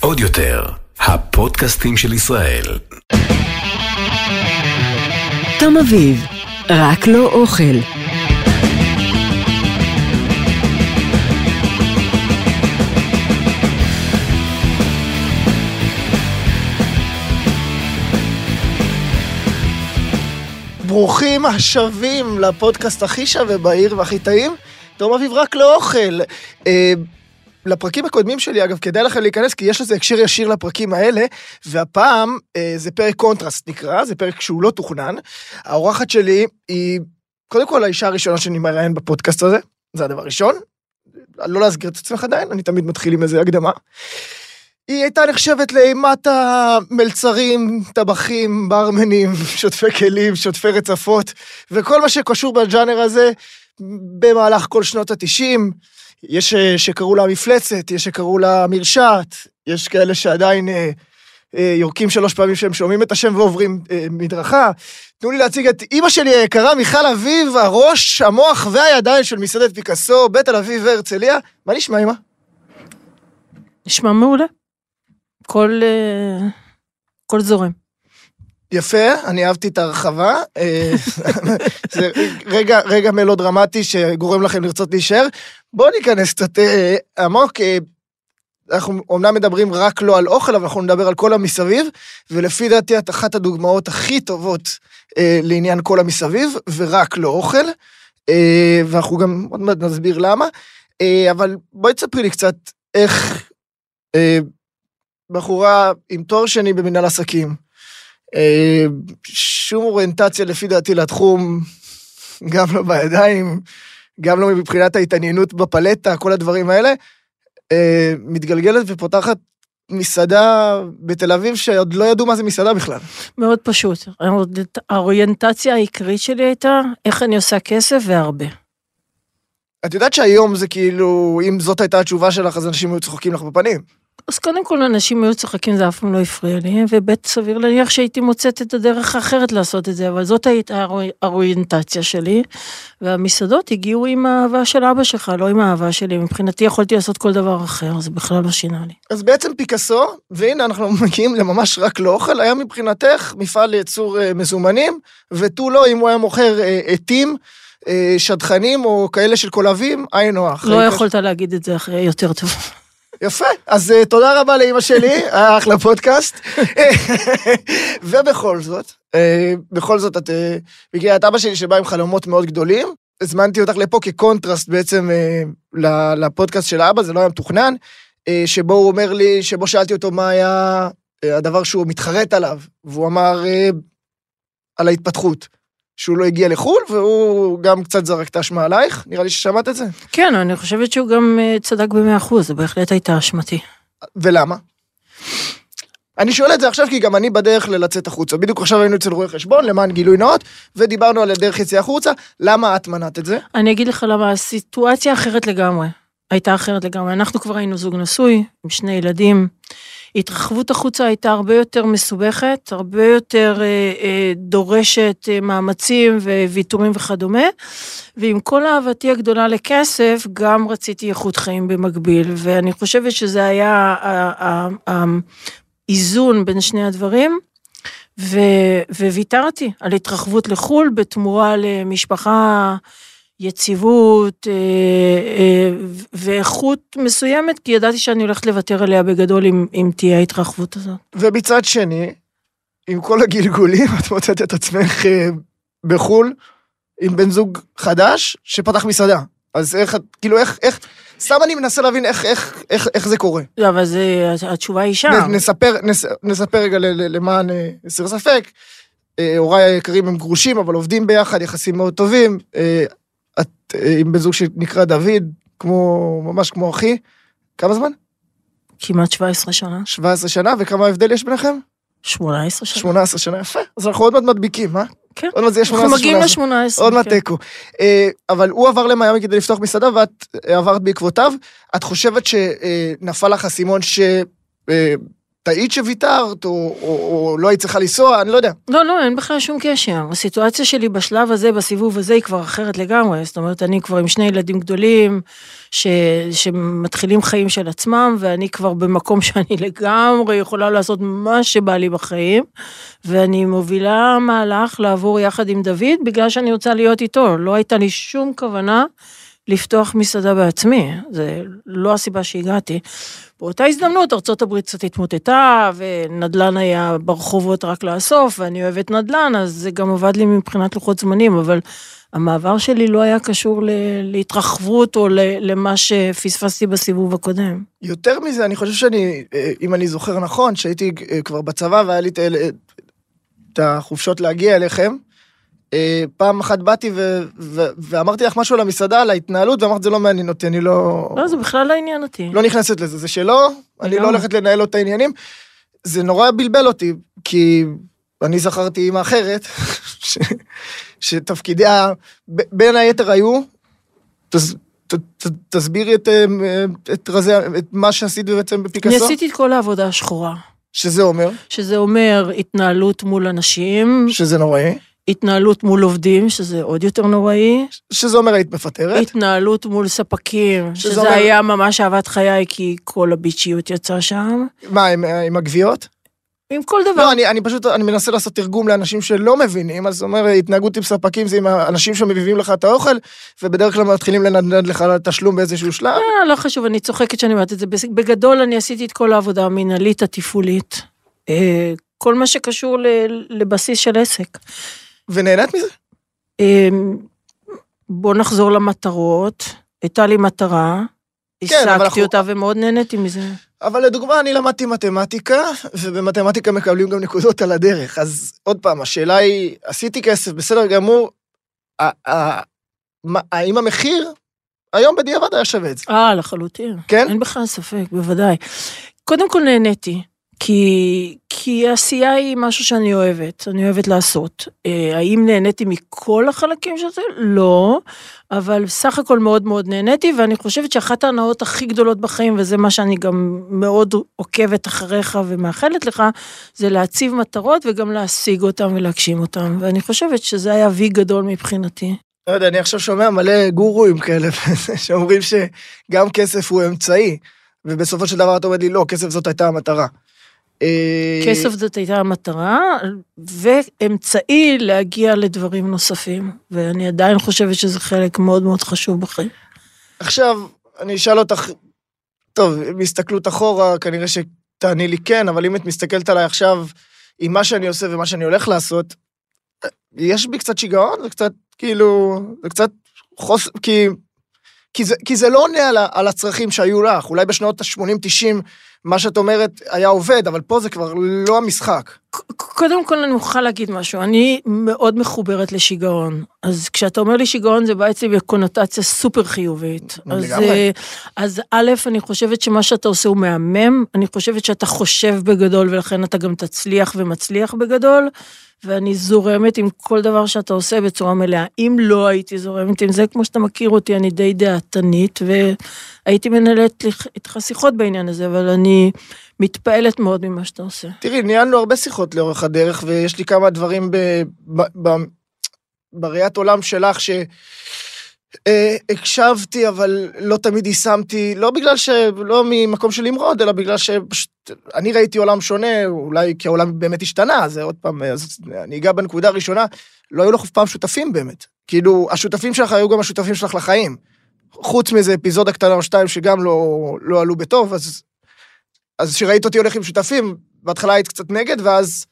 עוד יותר, הפודקאסטים של ישראל. תום אביב, רק לא אוכל. ברוכים השבים לפודקאסט הכי שווה בעיר והכי טעים. תום אביב רק לא אוכל. אה, לפרקים הקודמים שלי, אגב, כדאי לכם להיכנס, כי יש לזה הקשר ישיר לפרקים האלה, והפעם אה, זה פרק קונטרסט נקרא, זה פרק שהוא לא תוכנן. האורחת שלי היא, קודם כל, האישה הראשונה שאני מראיין בפודקאסט הזה, זה הדבר הראשון. לא להסגיר את עצמך עדיין, אני תמיד מתחיל עם איזה הקדמה. היא הייתה נחשבת לאימת המלצרים, טבחים, ברמנים, שוטפי כלים, שוטפי רצפות, וכל מה שקשור בג'אנר הזה במהלך כל שנות התשעים. יש אה, שקראו לה מפלצת, יש שקראו לה מרשעת, יש כאלה שעדיין אה, אה, יורקים שלוש פעמים שהם שומעים את השם ועוברים אה, מדרכה. תנו לי להציג את אימא שלי היקרה, מיכל אביב, הראש, המוח והידיים של מסעדת פיקאסו, בתל אביב והרצליה. מה נשמע, אימא? נשמע מעולה. כל, אה, כל זורם. יפה, אני אהבתי את ההרחבה. אה, זה רגע, רגע מלודרמטי שגורם לכם לרצות להישאר. בואו ניכנס קצת אה, עמוק. אה, אנחנו אומנם מדברים רק לא על אוכל, אבל אנחנו נדבר על כל המסביב, ולפי דעתי את אחת הדוגמאות הכי טובות אה, לעניין כל המסביב, ורק לא אוכל. אה, ואנחנו גם עוד מעט נסביר למה. אה, אבל בואי תספרי לי קצת איך אה, בחורה עם תואר שני במנהל עסקים, שום אוריינטציה לפי דעתי לתחום, גם לא בידיים, גם לא מבחינת ההתעניינות בפלטה, כל הדברים האלה, אה, מתגלגלת ופותחת מסעדה בתל אביב שעוד לא ידעו מה זה מסעדה בכלל. מאוד פשוט. האוריינטציה העיקרית שלי הייתה איך אני עושה כסף והרבה. את יודעת שהיום זה כאילו, אם זאת הייתה התשובה שלך, אז אנשים היו צוחקים לך בפנים. אז קודם כל אנשים היו צוחקים, זה אף פעם לא הפריע לי, וב' סביר להניח שהייתי מוצאת את הדרך האחרת לעשות את זה, אבל זאת הייתה האוריינטציה שלי, והמסעדות הגיעו עם האהבה של אבא שלך, לא עם האהבה שלי, מבחינתי יכולתי לעשות כל דבר אחר, זה בכלל לא שינה לי. אז בעצם פיקאסו, והנה אנחנו מגיעים לממש רק לאוכל, היה מבחינתך מפעל לייצור אה, מזומנים, ותו לא אם הוא היה מוכר אה, עטים. אה, שדכנים או כאלה של קולבים, היינו הך. לא יכולת להגיד את זה אחרי יותר טוב. יפה, אז uh, תודה רבה לאימא שלי, היה אחלה פודקאסט. ובכל זאת, uh, בכל זאת את uh, את אבא שלי שבא עם חלומות מאוד גדולים. הזמנתי אותך לפה כקונטרסט בעצם לפודקאסט של האבא, זה לא היה מתוכנן, שבו הוא אומר לי, שבו שאלתי אותו מה היה הדבר שהוא מתחרט עליו, והוא אמר על ההתפתחות. שהוא לא הגיע לחו"ל, והוא גם קצת זרק את האשמה עלייך, נראה לי ששמעת את זה. כן, אני חושבת שהוא גם אה, צדק במאה אחוז, זה בהחלט הייתה אשמתי. ולמה? אני שואל את זה עכשיו כי גם אני בדרך ללצאת החוצה. בדיוק עכשיו היינו אצל רואי חשבון, למען גילוי נאות, ודיברנו על הדרך יציאה החוצה. למה את מנעת את זה? אני אגיד לך למה, הסיטואציה אחרת לגמרי. הייתה אחרת לגמרי. אנחנו כבר היינו זוג נשוי, עם שני ילדים. התרחבות החוצה הייתה הרבה יותר מסובכת, הרבה יותר אה, אה, דורשת אה, מאמצים וויתורים וכדומה, ועם כל אהבתי הגדולה לכסף, גם רציתי איכות חיים במקביל, ואני חושבת שזה היה האיזון בין שני הדברים. וויתרתי על התרחבות לחו"ל בתמורה למשפחה יציבות אה, אה, ואיכות מסוימת, כי ידעתי שאני הולכת לוותר עליה בגדול אם, אם תהיה ההתרחבות הזאת. ומצד שני, עם כל הגלגולים, את מוצאת את עצמך אה, בחו"ל עם בן זוג חדש שפתח מסעדה. אז איך, כאילו, איך, איך, סתם אני מנסה להבין איך, איך, איך, איך זה קורה. לא, אבל זה, התשובה היא שם. נספר, נס, נספר רגע למען הסר ספק. הוריי היקרים הם גרושים, אבל עובדים ביחד, יחסים מאוד טובים. אה, עם בן זוג שנקרא דוד, כמו, ממש כמו אחי. כמה זמן? כמעט 17 שנה. 17 שנה, וכמה הבדל יש ביניכם? 18 שנה. 18 שנה, יפה. אז אנחנו עוד מעט מדביקים, אה? כן. עוד מעט זה יהיה 18 אנחנו מגיעים ל-18. עוד מעט כן. תיקו. אה, אבל הוא עבר למיאמי כדי לפתוח מסעדה, ואת אה, עברת בעקבותיו. את חושבת שנפל לך אסימון שתגית טעית שוויתרת, או, או, או לא היית צריכה לנסוע, אני לא יודע. לא, לא, אין בכלל שום קשר. הסיטואציה שלי בשלב הזה, בסיבוב הזה, היא כבר אחרת לגמרי. זאת אומרת, אני כבר עם שני ילדים גדולים, ש, שמתחילים חיים של עצמם, ואני כבר במקום שאני לגמרי יכולה לעשות מה שבא לי בחיים, ואני מובילה מהלך לעבור יחד עם דוד, בגלל שאני רוצה להיות איתו. לא הייתה לי שום כוונה לפתוח מסעדה בעצמי, זה לא הסיבה שהגעתי. באותה הזדמנות ארה"ב קצת התמוטטה, ונדל"ן היה ברחובות רק לאסוף, ואני אוהבת נדל"ן, אז זה גם עבד לי מבחינת לוחות זמנים, אבל המעבר שלי לא היה קשור ל- להתרחבות או ל- למה שפספסתי בסיבוב הקודם. יותר מזה, אני חושב שאני, אה, אם אני זוכר נכון, שהייתי אה, כבר בצבא והיה לי את החופשות להגיע אליכם, פעם אחת באתי ו- ו- ואמרתי לך משהו על המסעדה, על ההתנהלות, ואמרת, זה לא מעניין אותי, אני לא... לא, זה בכלל לא עניין אותי. לא נכנסת לזה, זה שלו, אני לא. הולכת לנהל לו את העניינים. זה נורא בלבל אותי, כי אני זכרתי אימא אחרת, ש- שתפקידיה, ב- בין היתר היו, תס, ת, ת, תסבירי את, אה, את, רזי, את מה שעשית בעצם אני בפיקאסו, עשיתי את כל העבודה השחורה, שזה אומר, שזה אומר התנהלות מול אנשים, שזה נוראי, התנהלות מול עובדים, שזה עוד יותר נוראי, שזה אומר היית מפטרת, התנהלות מול ספקים, שזה שזה אומר- היה ממש אהבת חיי, כי כל הביצ'יות יצאה שם, מה, עם, עם הגביעות? עם כל דבר. לא, אני, אני פשוט, אני מנסה לעשות תרגום לאנשים שלא מבינים, אז זה אומר, התנהגות עם ספקים זה עם האנשים שמביאים לך את האוכל, ובדרך כלל מתחילים לנדנד לך על התשלום באיזשהו שלב. אה, לא חשוב, אני צוחקת שאני אומרת את זה. בגדול, אני עשיתי את כל העבודה המינהלית, התפעולית. אה, כל מה שקשור לבסיס של עסק. ונהנית מזה? אה, בוא נחזור למטרות. הייתה לי מטרה, כן, השגתי אנחנו- אותה ומאוד נהניתי מזה. אבל לדוגמה, אני למדתי מתמטיקה, ובמתמטיקה מקבלים גם נקודות על הדרך. אז עוד פעם, השאלה היא, עשיתי כסף, בסדר גמור, האם המחיר היום בדיעבד היה שווה את זה? אה, לחלוטין. כן? אין בכלל ספק, בוודאי. קודם כל נהניתי, כי, כי עשייה היא משהו שאני אוהבת, אני אוהבת לעשות. אה, האם נהניתי מכל החלקים של זה? לא, אבל סך הכל מאוד מאוד נהניתי, ואני חושבת שאחת ההנאות הכי גדולות בחיים, וזה מה שאני גם מאוד עוקבת אחריך ומאחלת לך, זה להציב מטרות וגם להשיג אותן ולהגשים אותן, ואני חושבת שזה היה וי גדול מבחינתי. לא יודע, אני עכשיו שומע מלא גורואים כאלה, שאומרים שגם כסף הוא אמצעי, ובסופו של דבר אתה אומר לי, לא, כסף זאת הייתה המטרה. אה, כסף זאת הייתה המטרה, ואמצעי להגיע לדברים נוספים. ואני עדיין חושבת שזה חלק מאוד מאוד חשוב בחיים. עכשיו, אני אשאל אותך, טוב, בהסתכלות אחורה, כנראה שתעני לי כן, אבל אם את מסתכלת עליי עכשיו, עם מה שאני עושה ומה שאני הולך לעשות, יש בי קצת שיגעון, זה קצת, כאילו, זה קצת חוס... כי... כי זה, כי זה לא עונה על, על הצרכים שהיו לך, אולי בשנות ה-80-90 מה שאת אומרת היה עובד, אבל פה זה כבר לא המשחק. קודם כל אני מוכרחה להגיד משהו, אני מאוד מחוברת לשיגעון. אז כשאתה אומר לי שיגעון זה בא אצלי בקונוטציה סופר חיובית. אז. אה, אז א', אני חושבת שמה שאתה עושה הוא מהמם, אני חושבת שאתה חושב בגדול ולכן אתה גם תצליח ומצליח בגדול, ואני זורמת עם כל דבר שאתה עושה בצורה מלאה. אם לא הייתי זורמת עם זה, כמו שאתה מכיר אותי, אני די דעתנית, והייתי מנהלת איתך שיחות בעניין הזה, אבל אני מתפעלת מאוד ממה שאתה עושה. תראי, ניהלנו הרבה שיחות לאורך הדרך, ויש לי כמה דברים ב, ב, ב, בראיית עולם שלך ש... אה, הקשבתי, אבל לא תמיד יישמתי, לא בגלל ש... לא ממקום של למרוד, אלא בגלל שפשוט... אני ראיתי עולם שונה, אולי כי העולם באמת השתנה, זה עוד פעם, אז אני אגע בנקודה הראשונה, לא היו לך אף פעם שותפים באמת. כאילו, השותפים שלך היו גם השותפים שלך לחיים. חוץ מאיזה אפיזודה קטנה או שתיים שגם לא, לא עלו בטוב, אז... אז כשראית אותי הולך עם שותפים, בהתחלה היית קצת נגד, ואז...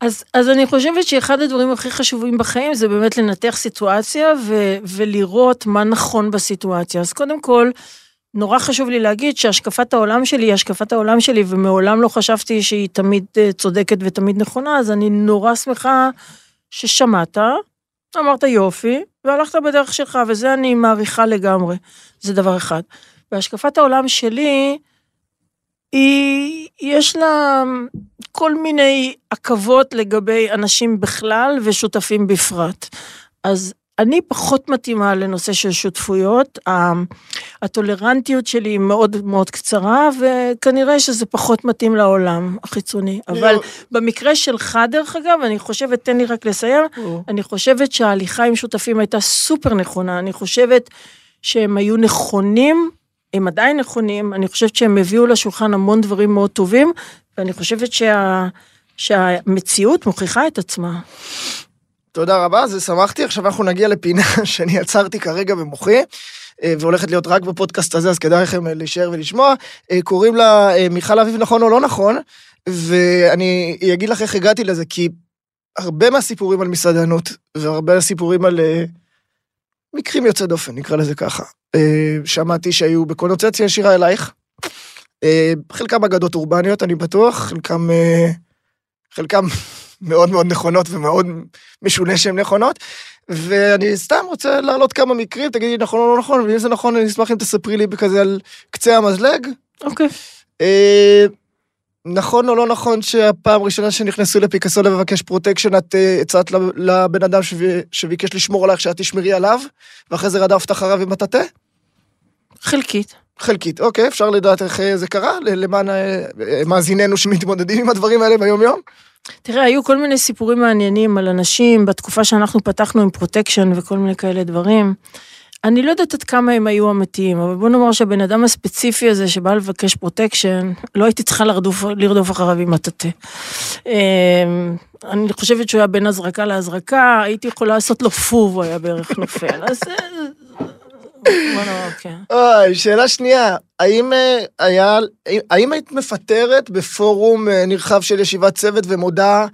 אז, אז אני חושבת שאחד הדברים הכי חשובים בחיים זה באמת לנתח סיטואציה ו, ולראות מה נכון בסיטואציה. אז קודם כל, נורא חשוב לי להגיד שהשקפת העולם שלי היא השקפת העולם שלי, ומעולם לא חשבתי שהיא תמיד אה, צודקת ותמיד נכונה, אז אני נורא שמחה ששמעת, אמרת יופי, והלכת בדרך שלך, וזה אני מעריכה לגמרי. זה דבר אחד. והשקפת העולם שלי, היא, יש לה כל מיני עכבות לגבי אנשים בכלל ושותפים בפרט. אז אני פחות מתאימה לנושא של שותפויות, הטולרנטיות שלי היא מאוד מאוד קצרה, וכנראה שזה פחות מתאים לעולם החיצוני. אבל במקרה שלך, דרך אגב, אני חושבת, תן לי רק לסיים, אני חושבת שההליכה עם שותפים הייתה סופר נכונה, אני חושבת שהם היו נכונים, הם עדיין נכונים, אני חושבת שהם הביאו לשולחן המון דברים מאוד טובים, ואני חושבת שה, שהמציאות מוכיחה את עצמה. תודה רבה, זה שמחתי. עכשיו אנחנו נגיע לפינה שאני עצרתי כרגע במוחי, אה, והולכת להיות רק בפודקאסט הזה, אז כדאי לכם אה, להישאר ולשמוע. אה, קוראים לה מיכל אביב נכון או לא נכון, ואני אגיד לך איך הגעתי לזה, כי הרבה מהסיפורים על מסעדנות, והרבה מהסיפורים על מקרים יוצאי דופן, נקרא לזה ככה, אה, שמעתי שהיו בקונוצציה ישירה אלייך. אה, חלקם אגדות אורבניות, אני בטוח, חלקם... אה, חלקם מאוד מאוד נכונות ומאוד משונה שהן נכונות, ואני סתם רוצה להעלות כמה מקרים, תגידי נכון או לא נכון, ואם זה נכון, אני אשמח אם תספרי לי בכזה על קצה המזלג. אוקיי. אה, נכון או לא נכון שהפעם הראשונה שנכנסו לפיקאסו לבקש פרוטקשן, את אה, הצעת לב- לבן אדם שב- שביקש לשמור עלייך שאת תשמרי עליו, ואחרי זה רדפת אחריו עם מטאטא? חלקית. חלקית, אוקיי, אפשר לדעת איך אה, זה קרה, למען אה, מאזיננו שמתמודדים עם הדברים האלה ביום-יום? תראה, היו כל מיני סיפורים מעניינים על אנשים בתקופה שאנחנו פתחנו עם פרוטקשן וכל מיני כאלה דברים. אני לא יודעת עד כמה הם היו אמיתיים, אבל בוא נאמר שהבן אדם הספציפי הזה שבא לבקש פרוטקשן, לא הייתי צריכה לרדוף, לרדוף אחריו עם מטאטא. אמ, אני חושבת שהוא היה בין הזרקה להזרקה, הייתי יכולה לעשות לו פו והוא היה בערך נופל. אז אה, כן. אוי, שאלה שנייה, האם אה, האם היית מפטרת בפורום אה, נרחב של ישיבת צוות ומודה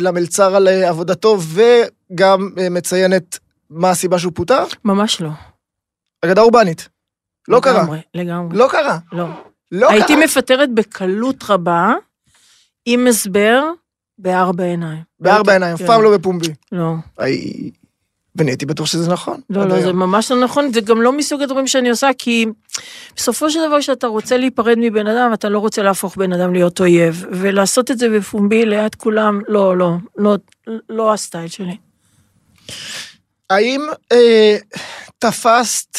למלצר על עבודתו וגם מציינת מה הסיבה שהוא פוטר? ממש לא. אגדה אורבנית. לא קרה. לגמרי, לגמרי. לא קרה. לא. לא קרה. הייתי מפטרת בקלות רבה, עם הסבר, בארבע עיניים. בארבע עיניים, אף כן. פעם לא בפומבי. לא, איי, ואני הייתי בטוח שזה נכון. לא, לא, זה היום. ממש לא נכון, זה גם לא מסוג הדברים שאני עושה, כי בסופו של דבר כשאתה רוצה להיפרד מבן אדם, אתה לא רוצה להפוך בן אדם להיות אויב, ולעשות את זה בפומבי ליד כולם, לא, לא, לא, לא הסטייל שלי. האם אה, תפסת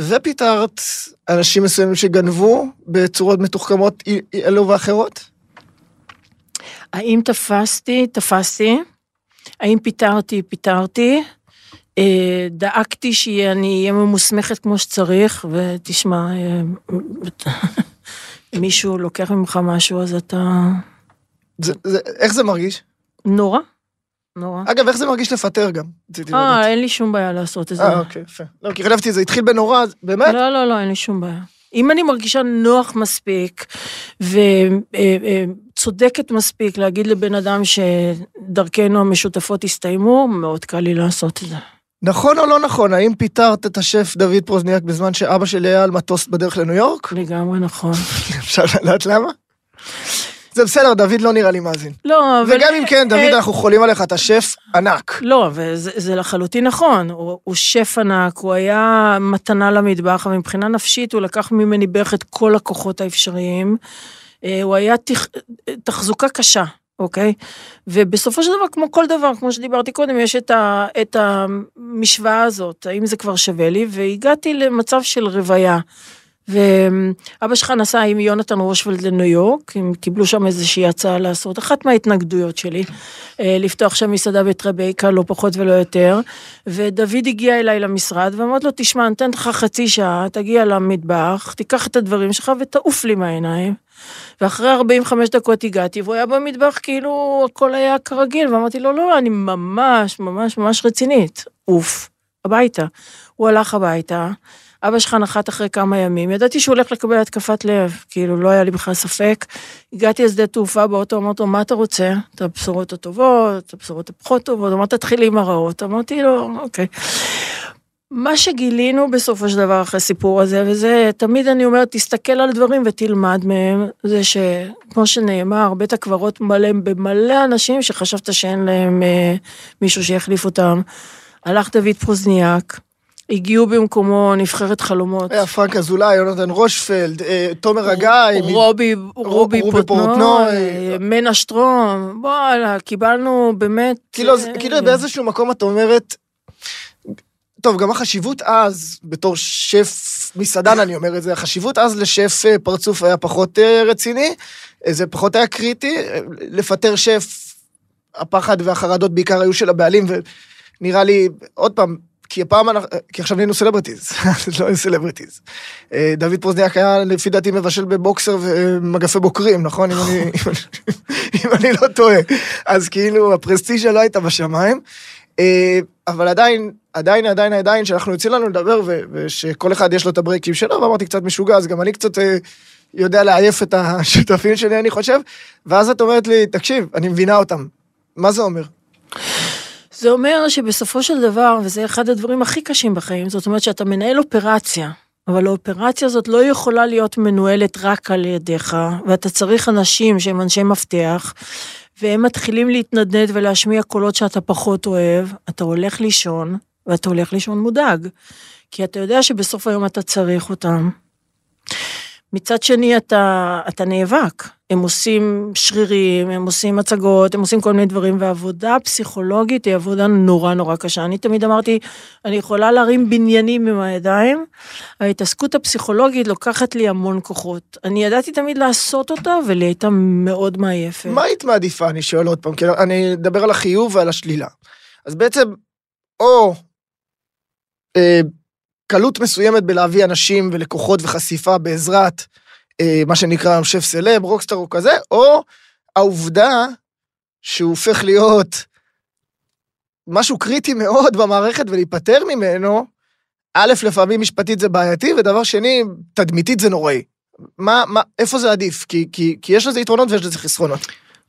ופיטרת אנשים מסוימים שגנבו בצורות מתוחכמות אלו ואחרות? האם תפסתי? תפסתי. האם פיטרתי? פיטרתי. אה, דאגתי שאני אהיה ממוסמכת כמו שצריך, ותשמע, אה, מישהו לוקח ממך משהו, אז אתה... זה, זה, איך זה מרגיש? נורא. נורא. אגב, איך זה מרגיש לפטר גם? אה. אין לי שום בעיה לעשות את זה. אה, אוקיי, יפה. לא, כי חשבתי, זה התחיל בנורא, באמת? לא, לא, לא, אין לי שום בעיה. אם אני מרגישה נוח מספיק וצודקת מספיק להגיד לבן אדם שדרכנו המשותפות הסתיימו, מאוד קל לי לעשות את זה. נכון או לא נכון, האם פיטרת את השף דוד פרוזניאק בזמן שאבא שלי היה על מטוס בדרך לניו יורק? לגמרי נכון. אפשר לדעת למה? זה בסדר, דוד לא נראה לי מאזין. לא, אבל... וגם אם כן, דוד, אה, אנחנו חולים עליך, אתה שף ענק. לא, וזה זה לחלוטין נכון, הוא, הוא שף ענק, הוא היה מתנה למטבח, אבל מבחינה נפשית הוא לקח ממני בערך את כל הכוחות האפשריים. אה, הוא היה תח, תחזוקה קשה, אוקיי? ובסופו של דבר, כמו כל דבר, כמו שדיברתי קודם, יש את, ה, את המשוואה הזאת, האם זה כבר שווה לי, והגעתי למצב של רוויה. ואבא שלך נסע עם יונתן רושפלד לניו יורק, הם קיבלו שם איזושהי הצעה לעשות, אחת מההתנגדויות שלי, אה, לפתוח שם מסעדה בטרבייקה, לא פחות ולא יותר, ודוד הגיע אליי למשרד ואמרתי לו, תשמע, אני אתן לך חצי שעה, תגיע למטבח, תיקח את הדברים שלך ותעוף לי מהעיניים. ואחרי 45 דקות הגעתי, והוא היה במטבח כאילו הכל היה כרגיל, ואמרתי לו, לא, אני ממש, ממש, ממש רצינית, אוף, הביתה. הוא הלך הביתה, אבא שלך נחת אחרי כמה ימים, ידעתי שהוא הולך לקבל התקפת לב, כאילו לא היה לי בכלל ספק. הגעתי לשדה תעופה באוטו, אמרתי לו, מה אתה רוצה? את הבשורות הטובות, את הבשורות הפחות טובות, אמרת, תתחילי עם הרעות. אמרתי לו, אוקיי. מה שגילינו בסופו של דבר אחרי הסיפור הזה, וזה תמיד אני אומרת, תסתכל על דברים ותלמד מהם, זה שכמו שנאמר, בית הקברות מלא במלא אנשים שחשבת שאין להם אה, מישהו שיחליף אותם. הלך דוד פרוזניאק, הגיעו במקומו נבחרת חלומות. היה פרנק אזולאי, יונתן רושפלד, אה, תומר אגאי, רובי, רובי רובי פורטנוי. פורטנוי, מנה שטרום, וואלה, קיבלנו באמת... כאילו, אה, כאילו באיזשהו מקום את אומרת, טוב, גם החשיבות אז, בתור שף מסעדן, אני אומר את זה, החשיבות אז לשף אה, פרצוף היה פחות אה, רציני, אה, זה פחות היה קריטי. אה, לפטר שף, הפחד והחרדות בעיקר היו של הבעלים, ונראה לי, עוד פעם, כי הפעם, אנחנו- כי עכשיו נהיינו celebrities, לא היו celebrities. אה, דוד פרוזניאק היה לפי דעתי מבשל בבוקסר ומגפי בוקרים, נכון? אם אני, אם אני- אם אני לא טועה. אז כאילו הפרסטיז'ה לא הייתה בשמיים. אה, אבל עדיין, עדיין, עדיין, עדיין, שאנחנו יוצאים לנו לדבר, ו- ושכל אחד יש לו את הברייקים שלו, ואמרתי קצת משוגע, אז גם אני קצת אה, יודע לעייף את השותפים שלי, אני חושב. ואז את אומרת לי, תקשיב, אני מבינה אותם. מה זה אומר? זה אומר שבסופו של דבר, וזה אחד הדברים הכי קשים בחיים, זאת אומרת שאתה מנהל אופרציה, אבל האופרציה הזאת לא יכולה להיות מנוהלת רק על ידיך, ואתה צריך אנשים שהם אנשי מפתח, והם מתחילים להתנדנד ולהשמיע קולות שאתה פחות אוהב, אתה הולך לישון, ואתה הולך לישון מודאג, כי אתה יודע שבסוף היום אתה צריך אותם. מצד שני, אתה, אתה נאבק. הם עושים שרירים, הם עושים הצגות, הם עושים כל מיני דברים, ועבודה פסיכולוגית היא עבודה נורא נורא קשה. אני תמיד אמרתי, אני יכולה להרים בניינים עם הידיים, ההתעסקות הפסיכולוגית לוקחת לי המון כוחות. אני ידעתי תמיד לעשות אותה, ולי הייתה מאוד מעייפת. מה היית מעדיפה, אני שואל עוד פעם, כי אני אדבר על החיוב ועל השלילה. אז בעצם, או אה, קלות מסוימת בלהביא אנשים ולקוחות וחשיפה בעזרת אה, מה שנקרא שף סלב, רוקסטאר או כזה, או העובדה שהוא הופך להיות משהו קריטי מאוד במערכת ולהיפטר ממנו, א', לפעמים משפטית זה בעייתי, ודבר שני, תדמיתית זה נוראי. מה, מה, איפה זה עדיף? כי, כי, כי יש לזה יתרונות ויש לזה חסרונות.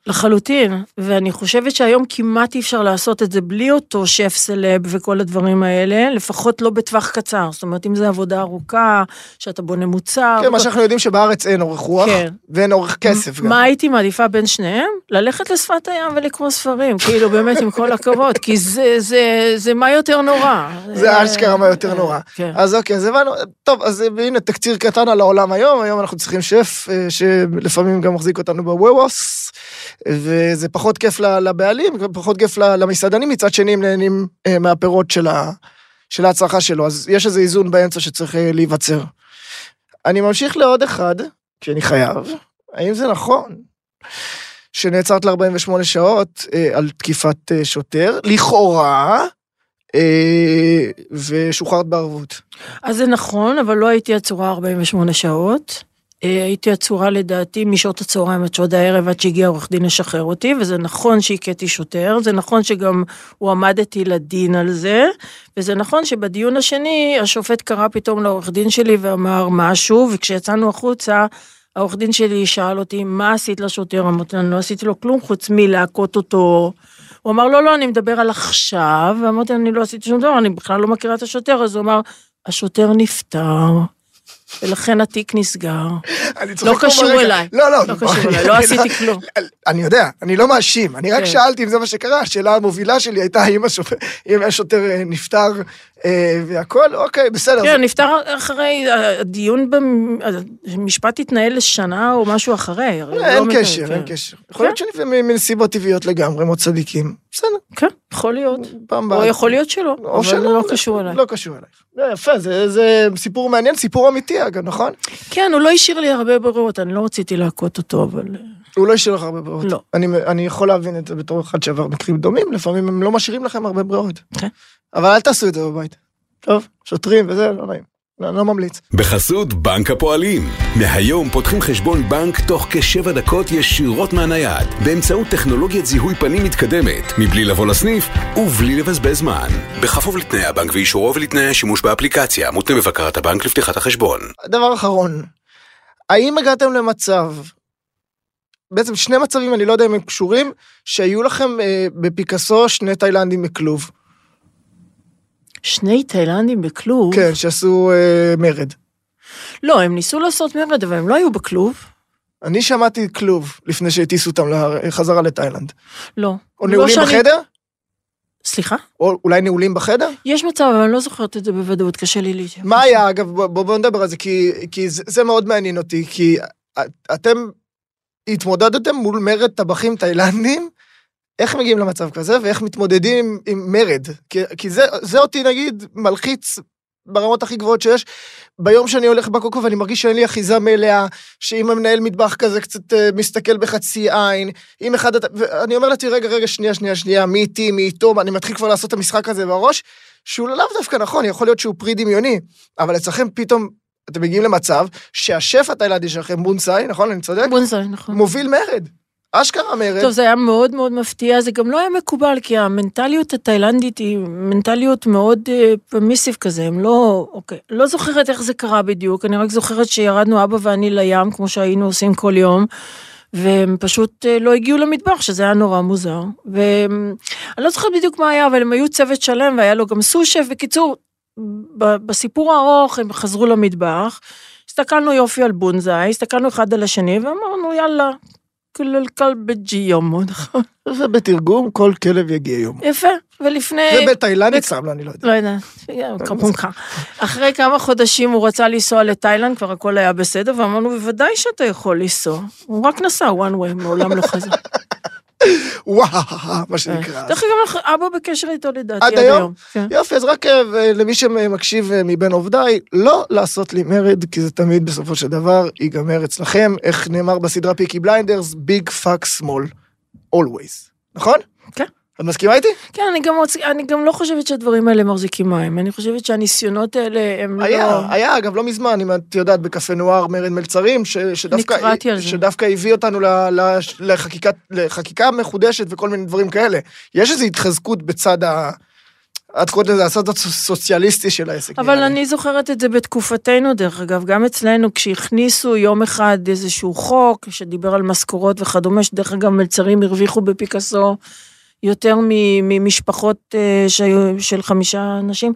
לחלוטין, ואני חושבת שהיום כמעט אי אפשר לעשות את זה בלי אותו שף סלב וכל הדברים האלה, לפחות לא בטווח קצר. זאת אומרת, אם זו עבודה ארוכה, שאתה בונה מוצר. כן, מה שאנחנו יודעים שבארץ אין אורך רוח, כן. ואין אורך כסף גם. מה הייתי מעדיפה בין שניהם? ללכת לשפת הים ולקרוא ספרים, כאילו באמת עם כל הכבוד, כי זה, זה, זה מה יותר נורא. זה אשכרה מה יותר נורא. כן. אז אוקיי, אז הבנו, טוב, אז הנה תקציר קטן על העולם היום, היום אנחנו צריכים שף אה, שלפעמים גם מחזיק אותנו בוווווס, וזה פחות כיף לבעלים, פחות כיף למסעדנים, מצד שני הם נהנים אה, מהפירות של ה- של ההצלחה שלו, אז יש איזה איזון באמצע שצריך אה, להיווצר. אני ממשיך לעוד אחד, כי אני חייב, האם זה נכון שנעצרת ל-48 שעות אה, על תקיפת אה, שוטר, לכאורה, אה, ושוחררת בערבות. אז זה נכון, אבל לא הייתי עצורה 48 שעות. אה, הייתי עצורה לדעתי משעות הצהריים עד שעות הערב, עד שהגיע עורך דין לשחרר אותי, וזה נכון שהכיתי שוטר, זה נכון שגם הועמדתי לדין על זה, וזה נכון שבדיון השני השופט קרא פתאום לעורך דין שלי ואמר משהו, וכשיצאנו החוצה, העורך דין שלי שאל אותי, מה עשית לשוטר? אמרתי לו, "אני לא עשיתי לו כלום חוץ מלהכות אותו. הוא אמר, לא, לא, אני מדבר על עכשיו, ואמרתי, אני לא עשיתי שום דבר, אני בכלל לא מכירה את השוטר, אז הוא אמר, השוטר נפטר, ולכן התיק נסגר. לא קשור. אליי. לא, לא. לא קשור אליי, לא עשיתי כלום. אני יודע, אני לא מאשים, אני רק כן. שאלתי אם זה מה שקרה, השאלה המובילה שלי הייתה אם השוטר אה, נפטר אה, והכל, אוקיי, בסדר. כן, נפטר אחרי, הדיון במשפט התנהל לשנה או משהו אחרי. אין לא קשר, אין כן. קשר. יכול להיות שלפעמים מנסיבות טבעיות לגמרי, מאוד צדיקים. בסדר, כן, יכול להיות. פעם או הבאה. יכול להיות שלא, או אבל שלא, לא קשור אליי. לא קשור אלייך. לא, יפה, זה- זה סיפור מעניין, סיפור אמיתי אגב, נכון? כן, הוא לא השאיר לי הרבה ברירות, אני לא רציתי להכות אותו, אבל... הוא לא השאיר לך הרבה ברירות. לא. אני, אני יכול להבין את זה בתור אחד שעבר מקרים דומים, לפעמים הם לא משאירים לכם הרבה ברירות. כן. אבל אל תעשו את זה בבית. טוב, שוטרים וזה, לא נעים. לא, לא ממליץ. בחסות בנק הפועלים. מהיום פותחים חשבון בנק תוך כשבע דקות ישירות מהנייד, באמצעות טכנולוגיית זיהוי פנים מתקדמת, מבלי לבוא לסניף ובלי לבזבז זמן. בכפוף לתנאי הבנק ואישורו ולתנאי השימוש באפליקציה, מותנה בבקרת הבנק לפתיחת החשבון. דבר אחרון, האם הגעתם למצב, בעצם שני מצבים, אני לא יודע אם הם קשורים, שהיו לכם אה, בפיקאסו שני תאילנדים בכלוב. שני תאילנדים בכלוב? כן, שעשו אה, מרד. לא, הם ניסו לעשות מרד, אבל הם לא היו בכלוב. אני שמעתי כלוב לפני שהטיסו אותם להר- חזרה לתאילנד. לא. או לא נעולים שאני- בחדר? סליחה? או אולי נעולים בחדר? יש מצב, אבל אני לא זוכרת את זה בוודאות, קשה לי להתייחס. מה היה, אגב, בוא, בוא, בוא נדבר על זה, כי, כי זה, זה מאוד מעניין אותי, כי את- אתם התמודדתם מול מרד טבחים תאילנדים, איך מגיעים למצב כזה ואיך מתמודדים עם, מרד. כי, כי זה, זה אותי נגיד מלחיץ ברמות הכי גבוהות שיש. ביום שאני הולך בקוקו ואני מרגיש שאין לי אחיזה מלאה, שאם המנהל מטבח כזה קצת אה, מסתכל בחצי עין, אם אחד... ואני אומר לעצמי, רגע, רגע, שנייה, שנייה, שנייה, מי איתי, מי איתו, אני מתחיל כבר לעשות את המשחק הזה בראש, שהוא לאו דווקא נכון, יכול להיות שהוא פרי דמיוני, אבל אצלכם פתאום אתם מגיעים למצב שהשף התאילנדי שלכם, בונסאי, נכון? אני צודק? בונסאי, נכון. מוביל מרד. אשכרה מרד. טוב, זה היה מאוד מאוד מפתיע, זה גם לא היה מקובל, כי המנטליות התאילנדית היא מנטליות מאוד פרמיסיב כזה, הם לא, אוקיי, לא זוכרת איך זה קרה בדיוק, אני רק זוכרת שירדנו אבא ואני לים, כמו שהיינו עושים כל יום, והם פשוט אה, לא הגיעו למטבח, שזה היה נורא מוזר. ואני לא זוכרת בדיוק מה היה, אבל הם היו צוות שלם, והיה לו גם סו-שף. בקיצור, בסיפור הארוך הם חזרו למטבח, הסתכלנו יופי על בונזאי, הסתכלנו אחד על השני, ואמרנו, יאללה, כל כלב יומו, נכון? ובתרגום, כל כלב יגיע יומו. יפה, ולפני... ובתאילנדית שם לו, אני לא יודע. לא יודעת, כמובן. אחרי כמה חודשים הוא רצה לנסוע לתאילנד, כבר הכל היה בסדר, ואמרנו, בוודאי שאתה יכול לנסוע. הוא רק נסע one way, מעולם לא חזר. וואו, מה שנקרא. דרך אגב, אבא בקשר איתו לדעתי עד היום. יופי, אז רק למי שמקשיב מבין עובדיי, לא לעשות לי מרד, כי זה תמיד בסופו של דבר ייגמר אצלכם, איך נאמר בסדרה Peaky Blinders, big fucks small, always, נכון? כן. את מסכימה איתי? כן, אני גם, אני גם לא חושבת שהדברים האלה מחזיקים מים. אני חושבת שהניסיונות האלה הם היה, לא... היה, אגב, לא מזמן, אם את יודעת, בקפה נואר מרד מלצרים, ש, שדווקא, אני קראתי על זה. שדווקא הביא אותנו ל, ל, לחקיקה, לחקיקה מחודשת וכל מיני דברים כאלה. יש איזו התחזקות בצד ה... את קוראת לזה הצד הסוציאליסטי של העסק. אבל אני זוכרת את זה בתקופתנו, דרך אגב, גם אצלנו, כשהכניסו יום אחד איזשהו חוק שדיבר על משכורות וכדומה, שדרך אגב מלצרים הרוויחו בפיקאסו יותר ממשפחות אה, של חמישה אנשים,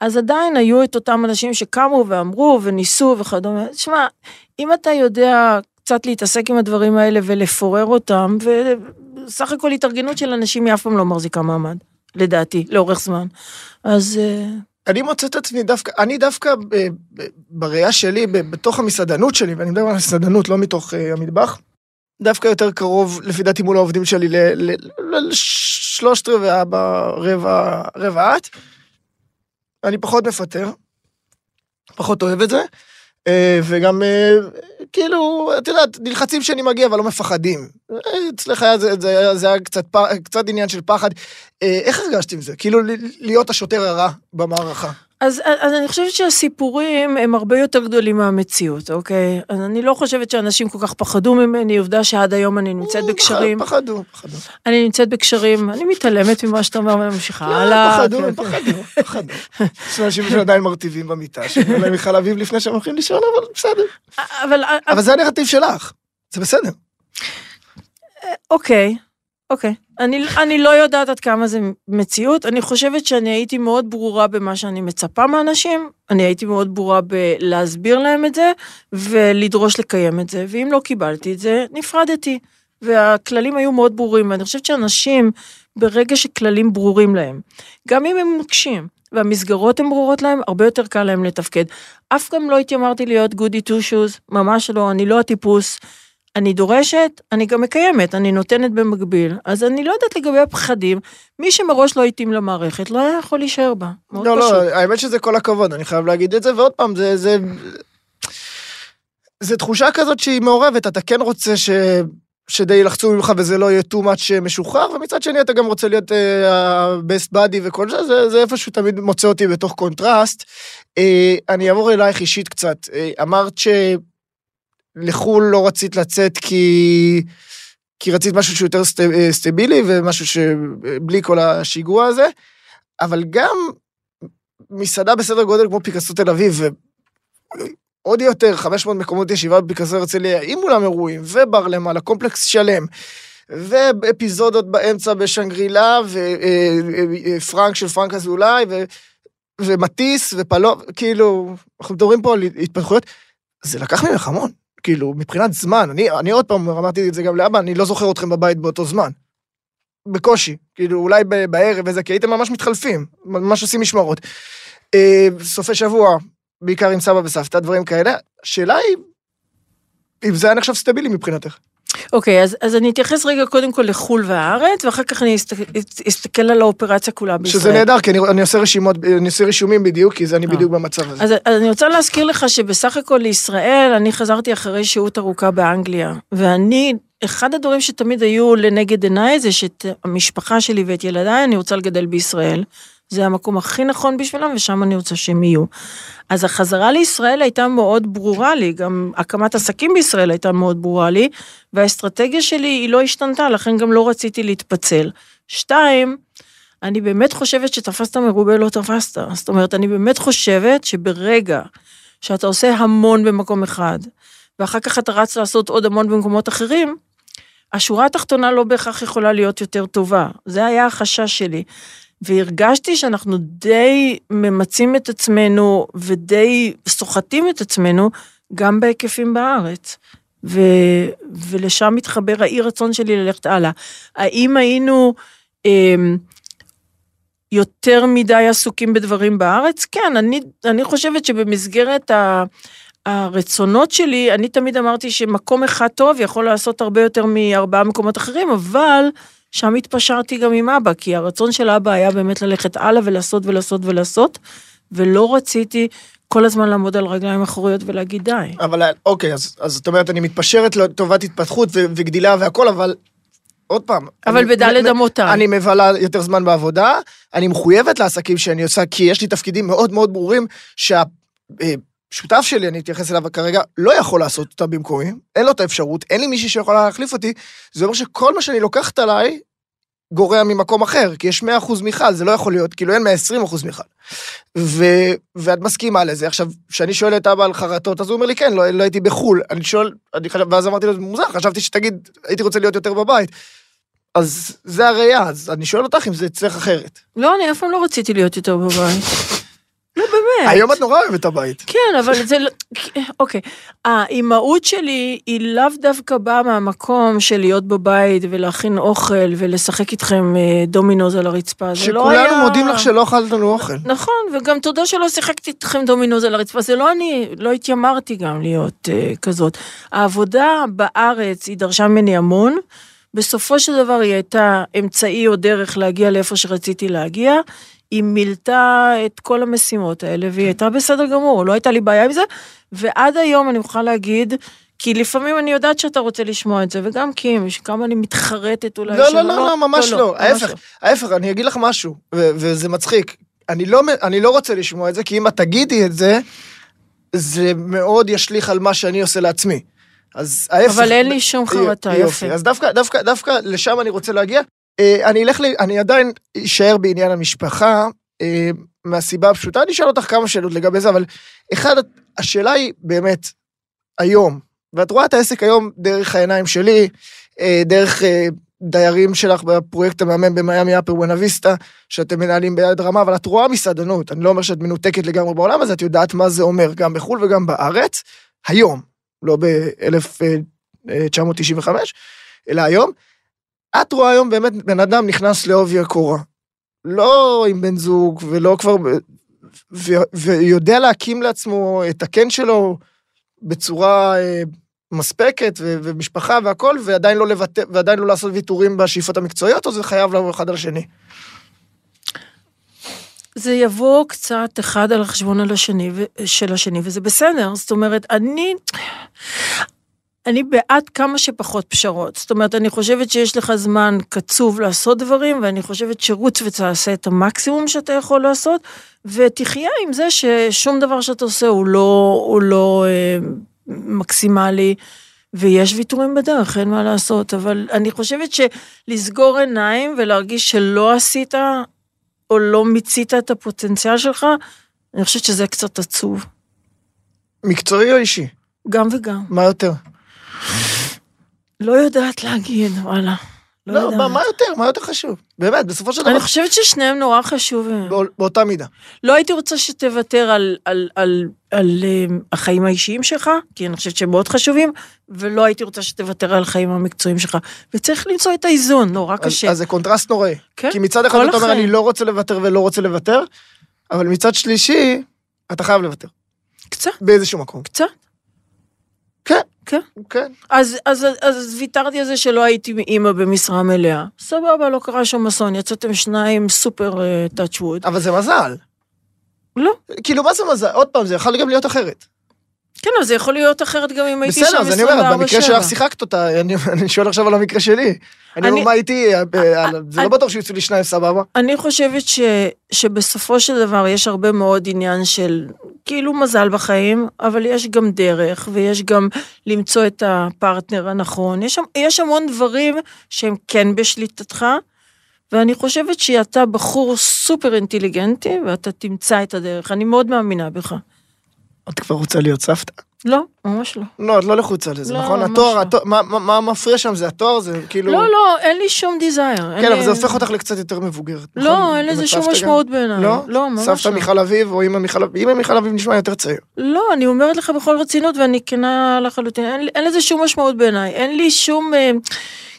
אז עדיין היו את אותם אנשים שקמו ואמרו וניסו וכדומה. תשמע, אם אתה יודע קצת להתעסק עם הדברים האלה ולפורר אותם, וסך הכל התארגנות של אנשים היא אף פעם לא מחזיקה מעמד, לדעתי, לאורך זמן. אז... אה, אני מוצא את עצמי דווקא, אני דווקא בראייה שלי, בתוך המסעדנות שלי, ואני מדבר על המסעדנות, לא מתוך אה, המטבח, דווקא יותר קרוב, לפי דעתי מול העובדים שלי, לשלושת רבעי אבא, רבע, רבע את. אני פחות מפטר, פחות אוהב את זה. אה, וגם, אה, כאילו, את יודעת, נלחצים שאני מגיע, אבל לא מפחדים. אצלך היה, זה, זה, זה היה קצת, קצת עניין של פחד. אה, איך הרגשת עם זה? כאילו, להיות השוטר הרע במערכה. אז, אז אני חושבת שהסיפורים הם הרבה יותר גדולים מהמציאות, אוקיי? אז אני לא חושבת שאנשים כל כך פחדו ממני, עובדה שעד היום אני נמצאת בקשרים. פחדו, פחדו. אני נמצאת בקשרים, אני מתעלמת ממה שאתה אומר וממשיכה לא, הלאה. פחדו, כן, פחדו, כן. פחדו. יש אנשים שעדיין מרטיבים במיטה, שאין להם חלבים לפני שהם הולכים לישון, אבל בסדר. אבל, אבל זה הנרטיב שלך, זה בסדר. אוקיי. אוקיי. אני, אני לא יודעת עד כמה זה מציאות, אני חושבת שאני הייתי מאוד ברורה במה שאני מצפה מאנשים, אני הייתי מאוד ברורה בלהסביר להם את זה, ולדרוש לקיים את זה, ואם לא קיבלתי את זה, נפרדתי. והכללים היו מאוד ברורים, ואני חושבת שאנשים, ברגע שכללים ברורים להם, גם אם הם נוקשים, והמסגרות הן ברורות להם, הרבה יותר קל להם לתפקד. אף פעם לא התיימרתי להיות גודי טו שוז, ממש לא, אני לא הטיפוס. אני דורשת, אני גם מקיימת, אני נותנת במקביל, אז אני לא יודעת לגבי הפחדים, מי שמראש לא התאים למערכת לא היה יכול להישאר בה, מאוד לא, לא פשוט. לא, האמת שזה כל הכבוד, אני חייב להגיד את זה, ועוד פעם, זה, זה, זה תחושה כזאת שהיא מעורבת, אתה כן רוצה ש... שדי ילחצו ממך וזה לא יהיה too much משוחרר, ומצד שני אתה גם רוצה להיות ה-best uh, buddy וכל זה, זה, זה איפשהו תמיד מוצא אותי בתוך קונטרסט. אה, אני אעבור אלייך אישית קצת. אה, אמרת ש... לחו"ל לא רצית לצאת כי... כי רצית משהו שהוא יותר סט... סטבילי ומשהו שבלי כל השיגוע הזה, אבל גם מסעדה בסדר גודל כמו פיקאסו תל אביב, ועוד יותר 500 מקומות ישיבה בפיקאסו הרצליה, עם אולם אירועים, ובר למעלה, קומפלקס שלם, ואפיזודות באמצע בשנגרילה, ופרנק של פרנק אזולאי, ו... ומטיס, ופלו, כאילו, אנחנו מדברים פה על התפתחויות, זה לקח ממך המון. כאילו, מבחינת זמן, אני, אני עוד פעם אמרתי את זה גם לאבא, אני לא זוכר אתכם בבית באותו זמן. בקושי, כאילו, אולי בערב וזה, כי הייתם ממש מתחלפים, ממש עושים משמרות. אה, סופי שבוע, בעיקר עם סבא וסבתא, דברים כאלה. השאלה היא, אם זה היה נחשב סטבילי מבחינתך. אוקיי, אז, אז אני אתייחס רגע קודם כל לחו"ל והארץ, ואחר כך אני אסתכל, אסתכל על האופרציה כולה בישראל. שזה נהדר, כי אני, אני עושה רשימות, אני עושה רישומים בדיוק, כי זה אני אה. בדיוק במצב הזה. אז, אז אני רוצה להזכיר לך שבסך הכל לישראל, אני חזרתי אחרי שהות ארוכה באנגליה, ואני, אחד הדברים שתמיד היו לנגד עיניי זה שאת המשפחה שלי ואת ילדיי אני רוצה לגדל בישראל. זה המקום הכי נכון בשבילם, ושם אני רוצה שהם יהיו. אז החזרה לישראל הייתה מאוד ברורה לי, גם הקמת עסקים בישראל הייתה מאוד ברורה לי, והאסטרטגיה שלי היא לא השתנתה, לכן גם לא רציתי להתפצל. שתיים, אני באמת חושבת שתפסת מרובה לא תפסת. זאת אומרת, אני באמת חושבת שברגע שאתה עושה המון במקום אחד, ואחר כך אתה רץ לעשות עוד המון במקומות אחרים, השורה התחתונה לא בהכרח יכולה להיות יותר טובה. זה היה החשש שלי. והרגשתי שאנחנו די ממצים את עצמנו ודי סוחטים את עצמנו גם בהיקפים בארץ. ו, ולשם מתחבר האי רצון שלי ללכת הלאה. האם היינו אה, יותר מדי עסוקים בדברים בארץ? כן, אני, אני חושבת שבמסגרת ה... הרצונות שלי, אני תמיד אמרתי שמקום אחד טוב יכול לעשות הרבה יותר מארבעה מקומות אחרים, אבל שם התפשרתי גם עם אבא, כי הרצון של אבא היה באמת ללכת הלאה ולעשות ולעשות ולעשות, ולא רציתי כל הזמן לעמוד על רגליים אחוריות ולהגיד די. אבל אוקיי, אז, אז זאת אומרת, אני מתפשרת לטובת התפתחות ו- וגדילה והכל, אבל עוד פעם. אבל בדלת אמותיי. אני מבלה יותר זמן בעבודה, אני מחויבת לעסקים שאני עושה, כי יש לי תפקידים מאוד מאוד ברורים, שהשותף שלי, אני אתייחס אליו כרגע, לא יכול לעשות אותם במקומי, אין לו את האפשרות, אין לי מישהי שיכולה להחליף אותי, זה אומר שכל מה שאני לוקחת עליי, גורע ממקום אחר, כי יש 100% מיכל, זה לא יכול להיות, כאילו אין 120% מיכל. ו... ואת מסכימה לזה. עכשיו, כשאני שואל את אבא על חרטות, אז הוא אומר לי, כן, לא, לא הייתי בחו"ל. אני שואל, אני חשב, ואז אמרתי לו, מוזר, חשבתי שתגיד, הייתי רוצה להיות יותר בבית. אז זה הראייה, אז אני שואל אותך אם זה אצלך אחרת. לא, אני אף פעם לא רציתי להיות יותר בבית. באמת. היום את נורא אוהבת את הבית. כן, אבל זה לא... אוקיי. האימהות שלי היא לאו דווקא באה מהמקום של להיות בבית ולהכין אוכל ולשחק איתכם אה, דומינוז על הרצפה. זה לא היה... שכולנו מודים לך שלא אכלת לנו אוכל. נכון, וגם תודה שלא שיחקתי איתכם דומינוז על הרצפה, זה לא אני, לא התיימרתי גם להיות uh, כזאת. העבודה בארץ, היא דרשה ממני המון, בסופו של דבר היא הייתה אמצעי או דרך להגיע לאיפה שרציתי להגיע, היא מילתה את כל המשימות האלה, והיא הייתה בסדר גמור, לא הייתה לי בעיה עם זה, ועד היום אני יכולה להגיד, כי לפעמים אני יודעת שאתה רוצה לשמוע את זה, וגם קים, כמה אני מתחרטת אולי. לא, לא, לא, לא, ממש לא. ההפך, ההפך, אני אגיד לך משהו, וזה מצחיק. אני לא, אני לא רוצה לשמוע את זה, כי אם את תגידי את זה, זה מאוד ישליך על מה שאני עושה לעצמי. אז ההפך... אבל אין לי שום חרטה, יופי. יפה. אז דווקא, דווקא, דווקא לשם אני רוצה להגיע. אה, אני אלך, ל- אני עדיין אשאר בעניין המשפחה, אה, מהסיבה הפשוטה, אני אשאל אותך כמה שאלות לגבי זה, אבל אחד, השאלה היא באמת, היום, ואת רואה את העסק היום דרך העיניים שלי, אה, דרך דיירים שלך בפרויקט המהמם במיאמי אפר וונה ויסטה, שאתם מנהלים ביד רמה, אבל את רואה מסעדנות, אני לא אומר שאת מנותקת לגמרי בעולם הזה, את יודעת מה זה אומר, גם בחו"ל וגם בארץ, היום, לא ב-1995, אלא היום. את רואה היום באמת בן אדם נכנס לעובי הקורה. לא עם בן זוג, ולא כבר... ו, ויודע להקים לעצמו את הקן שלו בצורה אה, מספקת, ו, ומשפחה והכל, ועדיין לא, לוותר, ועדיין לא לעשות ויתורים בשאיפות המקצועיות, או זה חייב לבוא אחד על השני? זה יבוא קצת אחד על החשבון על השני, של השני, וזה בסדר. זאת אומרת, אני... אני בעד כמה שפחות פשרות. זאת אומרת, אני חושבת שיש לך זמן קצוב לעשות דברים, ואני חושבת שרוץ ותעשה את המקסימום שאתה יכול לעשות, ותחיה עם זה ששום דבר שאתה עושה הוא לא, הוא לא אה, מקסימלי, ויש ויתורים בדרך, אין מה לעשות. אבל אני חושבת שלסגור עיניים ולהרגיש שלא עשית או לא מיצית את הפוטנציאל שלך, אני חושבת שזה קצת עצוב. מקצועי או אישי? גם וגם. מה יותר? לא יודעת להגיד, וואלה. לא, לא. מה, מה יותר? מה יותר חשוב? באמת, בסופו של דבר, אני חושבת ששניהם נורא חשובים. בא- באותה מידה. לא הייתי רוצה שתוותר על, על, על, על um, החיים האישיים שלך, כי אני חושבת שהם מאוד חשובים, ולא הייתי רוצה שתוותר על החיים המקצועיים שלך. וצריך למצוא את האיזון, נורא אז, קשה. אז זה קונטרסט נוראי. כן, כי מצד אחד אתה אומר. אני לא רוצה לוותר ולא רוצה לוותר, אבל מצד שלישי, אתה חייב לוותר. קצת, באיזשהו מקום. קצת. כן. כן. אז, אז, אז ויתרתי על זה שלא הייתי אימא במשרה מלאה. סבבה, לא קרה שום אסון, יצאתם שניים סופר טאצ' uh, ווד. אבל זה מזל. לא. כאילו, מה זה מזל? עוד פעם, זה יכול גם להיות אחרת. כן, אבל זה יכול להיות אחרת גם אם הייתי שם 24-7. בסדר, אז אני אומרת, במקרה שלך שיחקת אותה, אני, אני שואל עכשיו על המקרה שלי. אני אומר, מה איתי, אה, זה לא בטוח שיצאו לי שניים סבבה. אני חושבת ש, שבסופו של דבר יש הרבה מאוד עניין של כאילו מזל בחיים, אבל יש גם דרך, ויש גם למצוא את הפרטנר הנכון. יש, יש המון דברים שהם כן בשליטתך, ואני חושבת שאתה בחור סופר אינטליגנטי, ואתה תמצא את הדרך. אני מאוד מאמינה בך. את כבר רוצה להיות סבתא? לא, ממש לא. לא, את לא לחוצה לזה, לא, נכון? התואר, לא. התואר, מה, מה, מה מפריע שם זה התואר, זה כאילו... לא, לא, אין לי שום דיזייר. כן, אבל לי... זה הופך אותך לקצת יותר מבוגרת, לא, נכון? אין לזה שום משמעות בעיניי. לא? לא, ממש לא. סבתא מיכל אביב או אמא מיכל אביב, אמא מיכל אביב נשמע יותר צעיר. לא, אני אומרת לך בכל רצינות, ואני כנה לחלוטין, אין, אין לזה שום משמעות בעיניי. אין לי שום... אה,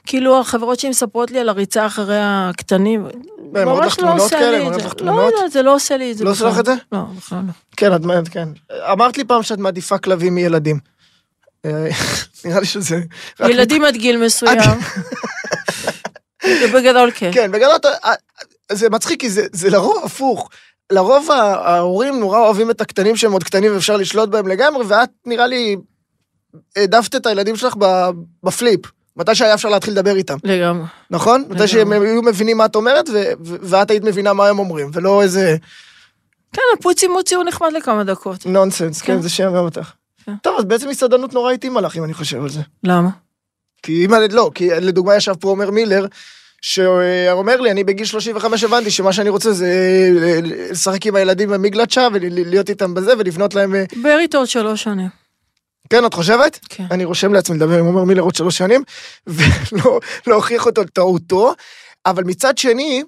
כאילו החברות שלי מספרות לי על הריצה אחרי הקטנים, ממש לא עושה לי את זה. לא יודעת, זה לא עושה לי את זה. לא עושה לך את זה? לא, בכלל לא. כן, את כן. אמרת לי פעם שאת מעדיפה כלבים מילדים. אה, נראה לי שזה... ילדים עד גיל מסוים. בגדול כן. כן, בגדול אה, זה מצחיק כי זה לרוב הפוך. לרוב ההורים נורא אוהבים את הקטנים שהם עוד קטנים ואפשר לשלוט בהם לגמרי, ואת נראה לי העדפת את הילדים שלך בפליפ. מתי שהיה אפשר להתחיל לדבר איתם. לגמרי. נכון? לגמרי. מתי שהם היו מבינים מה את אומרת, ו- ו- ואת היית מבינה מה הם אומרים, ולא איזה... כן, הפוצי מוצי הוא נחמד לכמה דקות. נונסנס, כן, כן זה שם גם אותך. כן. טוב, אז בעצם מסעדנות נורא התאימה לך, אם אני חושב על זה. למה? כי אם אני, לא, כי לדוגמה ישב פה עומר מילר, שאומר לי, אני בגיל 35 הבנתי שמה שאני רוצה זה לשחק עם הילדים במגלצ'ה ולהיות איתם בזה ולבנות להם... אה, איתו עוד שלוש שנים. כן, את חושבת? כן. אני רושם לעצמי לדבר עם עומר מילר עוד שלוש שנים, ולא להוכיח אותו על טעותו, אבל מצד שני,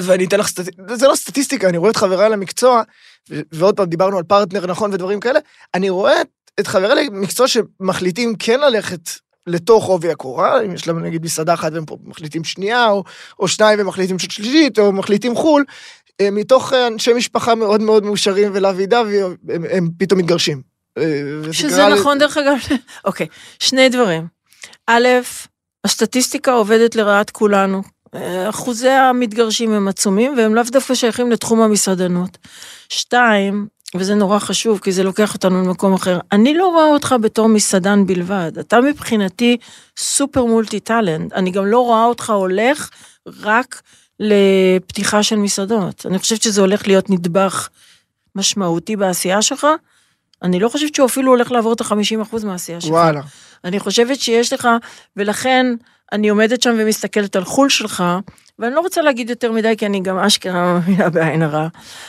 ואני אתן לך סטטיסטיקה, זה לא סטטיסטיקה, אני רואה את חבריי למקצוע, ועוד פעם דיברנו על פרטנר נכון ודברים כאלה, אני רואה את חבריי למקצוע שמחליטים כן ללכת לתוך עובי הקורה, אם יש להם נגיד מסעדה אחת והם מחליטים שנייה, או, או שניים ומחליטים שלישית, או מחליטים חו"ל, אה, מתוך אנשי משפחה מאוד מאוד מאושרים ולאבי דווי, הם, הם פתאום מתגרשים. אה, שזה נכון דרך אגב, אוקיי, שני דברים. א', הסטטיסטיקה עובדת לרעת כולנו. אה, אחוזי המתגרשים הם עצומים והם לאו דווקא שייכים לתחום המסעדנות. שתיים, וזה נורא חשוב כי זה לוקח אותנו למקום אחר, אני לא רואה אותך בתור מסעדן בלבד, אתה מבחינתי סופר מולטי טאלנט, אני גם לא רואה אותך הולך רק לפתיחה של מסעדות. אני חושבת שזה הולך להיות נדבך משמעותי בעשייה שלך, אני לא חושבת שהוא אפילו הולך לעבור את ה-50% מהעשייה שלך. וואלה. אני חושבת שיש לך, ולכן אני עומדת שם ומסתכלת על חו"ל שלך, ואני לא רוצה להגיד יותר מדי, כי אני גם אשכרה מאמינה בעין הרע,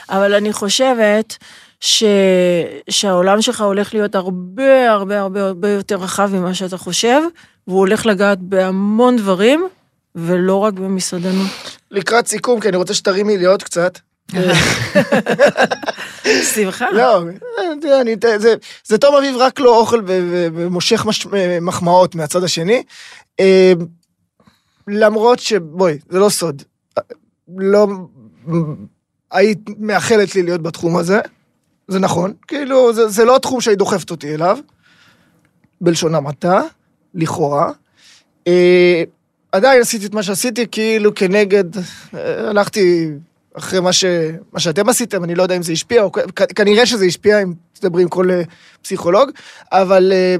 אבל אני חושבת ש... שהעולם שלך הולך להיות הרבה הרבה הרבה הרבה יותר רחב ממה שאתה חושב, והוא הולך לגעת בהמון דברים, ולא רק במסעדנות. לקראת סיכום, כי אני רוצה שתרימי לי עוד קצת. שמחה. לא, אני, זה, זה טוב אביב רק לא אוכל ומושך מחמאות מהצד השני. אה, למרות שבואי, זה לא סוד. לא... היית מאחלת לי להיות בתחום הזה, זה נכון, כאילו, זה, זה לא התחום שהיא דוחפת אותי אליו, בלשון המעטה, לכאורה. אה, עדיין עשיתי את מה שעשיתי, כאילו כנגד, אה, הלכתי אחרי מה, ש, מה שאתם עשיתם, אני לא יודע אם זה השפיע, או כנראה שזה השפיע, אם תדברי עם כל אה, פסיכולוג, אבל אה,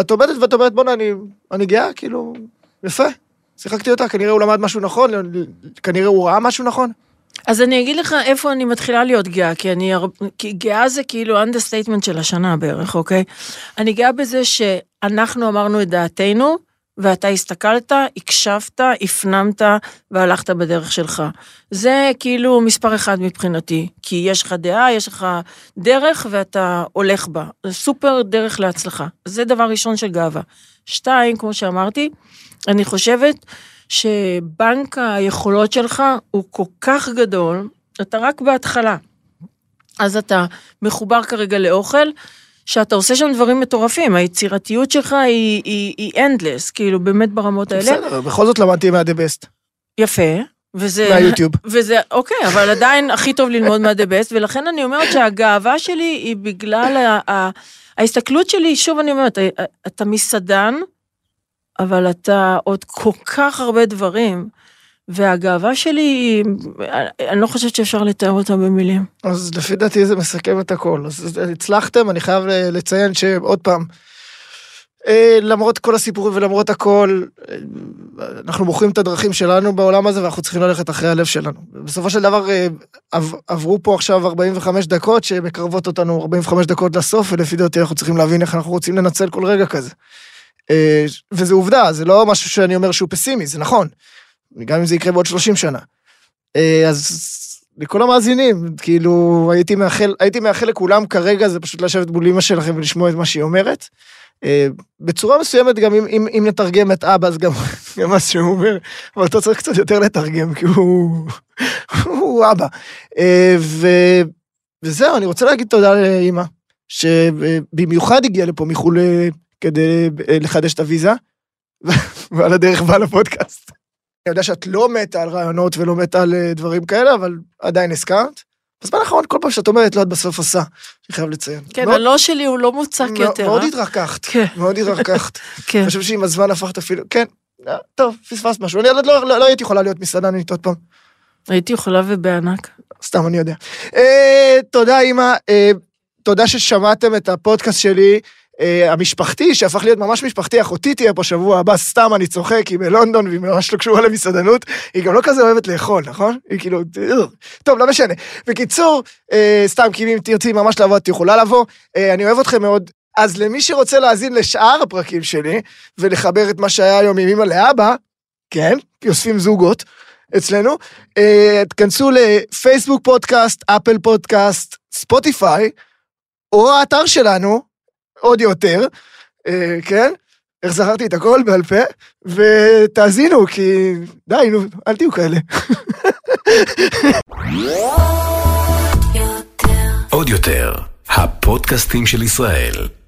את עומדת ואת אומרת, בואנה, אני, אני גאה, כאילו, יפה, שיחקתי אותה, כנראה הוא למד משהו נכון, כנראה הוא ראה משהו נכון. אז אני אגיד לך איפה אני מתחילה להיות גאה, כי אני, כי גאה זה כאילו understatement של השנה בערך, אוקיי? אני גאה בזה שאנחנו אמרנו את דעתנו, ואתה הסתכלת, הקשבת, הפנמת והלכת בדרך שלך. זה כאילו מספר אחד מבחינתי, כי יש לך דעה, יש לך דרך ואתה הולך בה. זה סופר דרך להצלחה. זה דבר ראשון של גאווה. שתיים, כמו שאמרתי, אני חושבת שבנק היכולות שלך הוא כל כך גדול, אתה רק בהתחלה. אז אתה מחובר כרגע לאוכל, שאתה עושה שם דברים מטורפים, היצירתיות שלך היא, היא, היא endless, כאילו באמת ברמות האלה. בסדר, בכל זאת למדתי מה-the best. יפה. וזה... מהיוטיוב. וזה, אוקיי, אבל עדיין הכי טוב ללמוד מה-the best, ולכן אני אומרת שהגאווה שלי היא בגלל ה, ה, ההסתכלות שלי, שוב אני אומרת, אתה- אתה מסעדן, אבל אתה עוד כל כך הרבה דברים, והגאווה שלי, אני לא חושבת שאפשר לתאר אותה במילים. אז לפי דעתי זה מסכם את הכל. אז הצלחתם, אני חייב לציין שעוד פעם, אה, למרות כל הסיפורים ולמרות הכל, אה, אנחנו בוחרים את הדרכים שלנו בעולם הזה ואנחנו צריכים ללכת אחרי הלב שלנו. בסופו של דבר אה, עב- עברו פה עכשיו 45 דקות שמקרבות אותנו 45 דקות לסוף, ולפי דעתי אנחנו צריכים להבין איך אנחנו רוצים לנצל כל רגע כזה. וזה עובדה, זה לא משהו שאני אומר שהוא פסימי, זה נכון. גם אם זה יקרה בעוד 30 שנה. אה, אז לכל המאזינים, כאילו, הייתי מאחל, הייתי מאחל לכולם כרגע, זה פשוט לשבת מול אמא שלכם ולשמוע את מה שהיא אומרת. אה, בצורה מסוימת, גם אם, אם, אם נתרגם את אבא, אז גם, גם מה שהוא אומר, אבל אתה צריך קצת יותר לתרגם, כי הוא, הוא אבא. אה, ו, וזהו, אני רוצה להגיד תודה לאמא, שבמיוחד הגיעה לפה מחו"ל כדי לחדש את הוויזה, ועל הדרך באה לפודקאסט. אני יודע שאת לא מתה על רעיונות ולא מתה על אה, דברים כאלה, אבל עדיין הסכמת. בזמן האחרון, כל פעם שאת אומרת, לא, את בסוף עושה. אני חייב לציין. כן, מאוד- הלא שלי הוא לא מוצק מאוד- יותר. מאוד אה? התרככת. כן. מאוד התרככת. כן. אני חושב שעם הזמן הפכת אפילו... כן, אה, טוב, פספסת משהו. אני עוד לא לא- לא הייתי יכולה להיות מסעדנית עוד פעם. הייתי יכולה ובענק. סתם, אני יודע. אה, תודה, אמא. אה, תודה ששמעתם את הפודקאסט שלי. אה, המשפחתי, שהפך להיות ממש משפחתי, אחותי תהיה פה שבוע הבא, סתם אני צוחק, היא בלונדון והיא ממש לא קשורה למסעדנות, היא גם לא כזה אוהבת לאכול, נכון? היא כאילו. טוב, לא משנה. בקיצור, אה, סתם, כי אם תרצי ממש לבוא, את יכולה לבוא. אה, אני אוהב אתכם מאוד. אז למי שרוצה להאזין לשאר הפרקים שלי, ולחבר את מה שהיה היום עם אמא לאבא, כן, כי אוספים זוגות אצלנו, תכנסו לפייסבוק פודקאסט, אפל פודקאסט, ספוטיפיי, או האתר שלנו, עוד יותר, אה, כן? איך זכרתי את הכל בעל פה, ותאזינו, כי די, נו, אל תהיו כאלה. עוד יותר, הפודקאסטים של ישראל.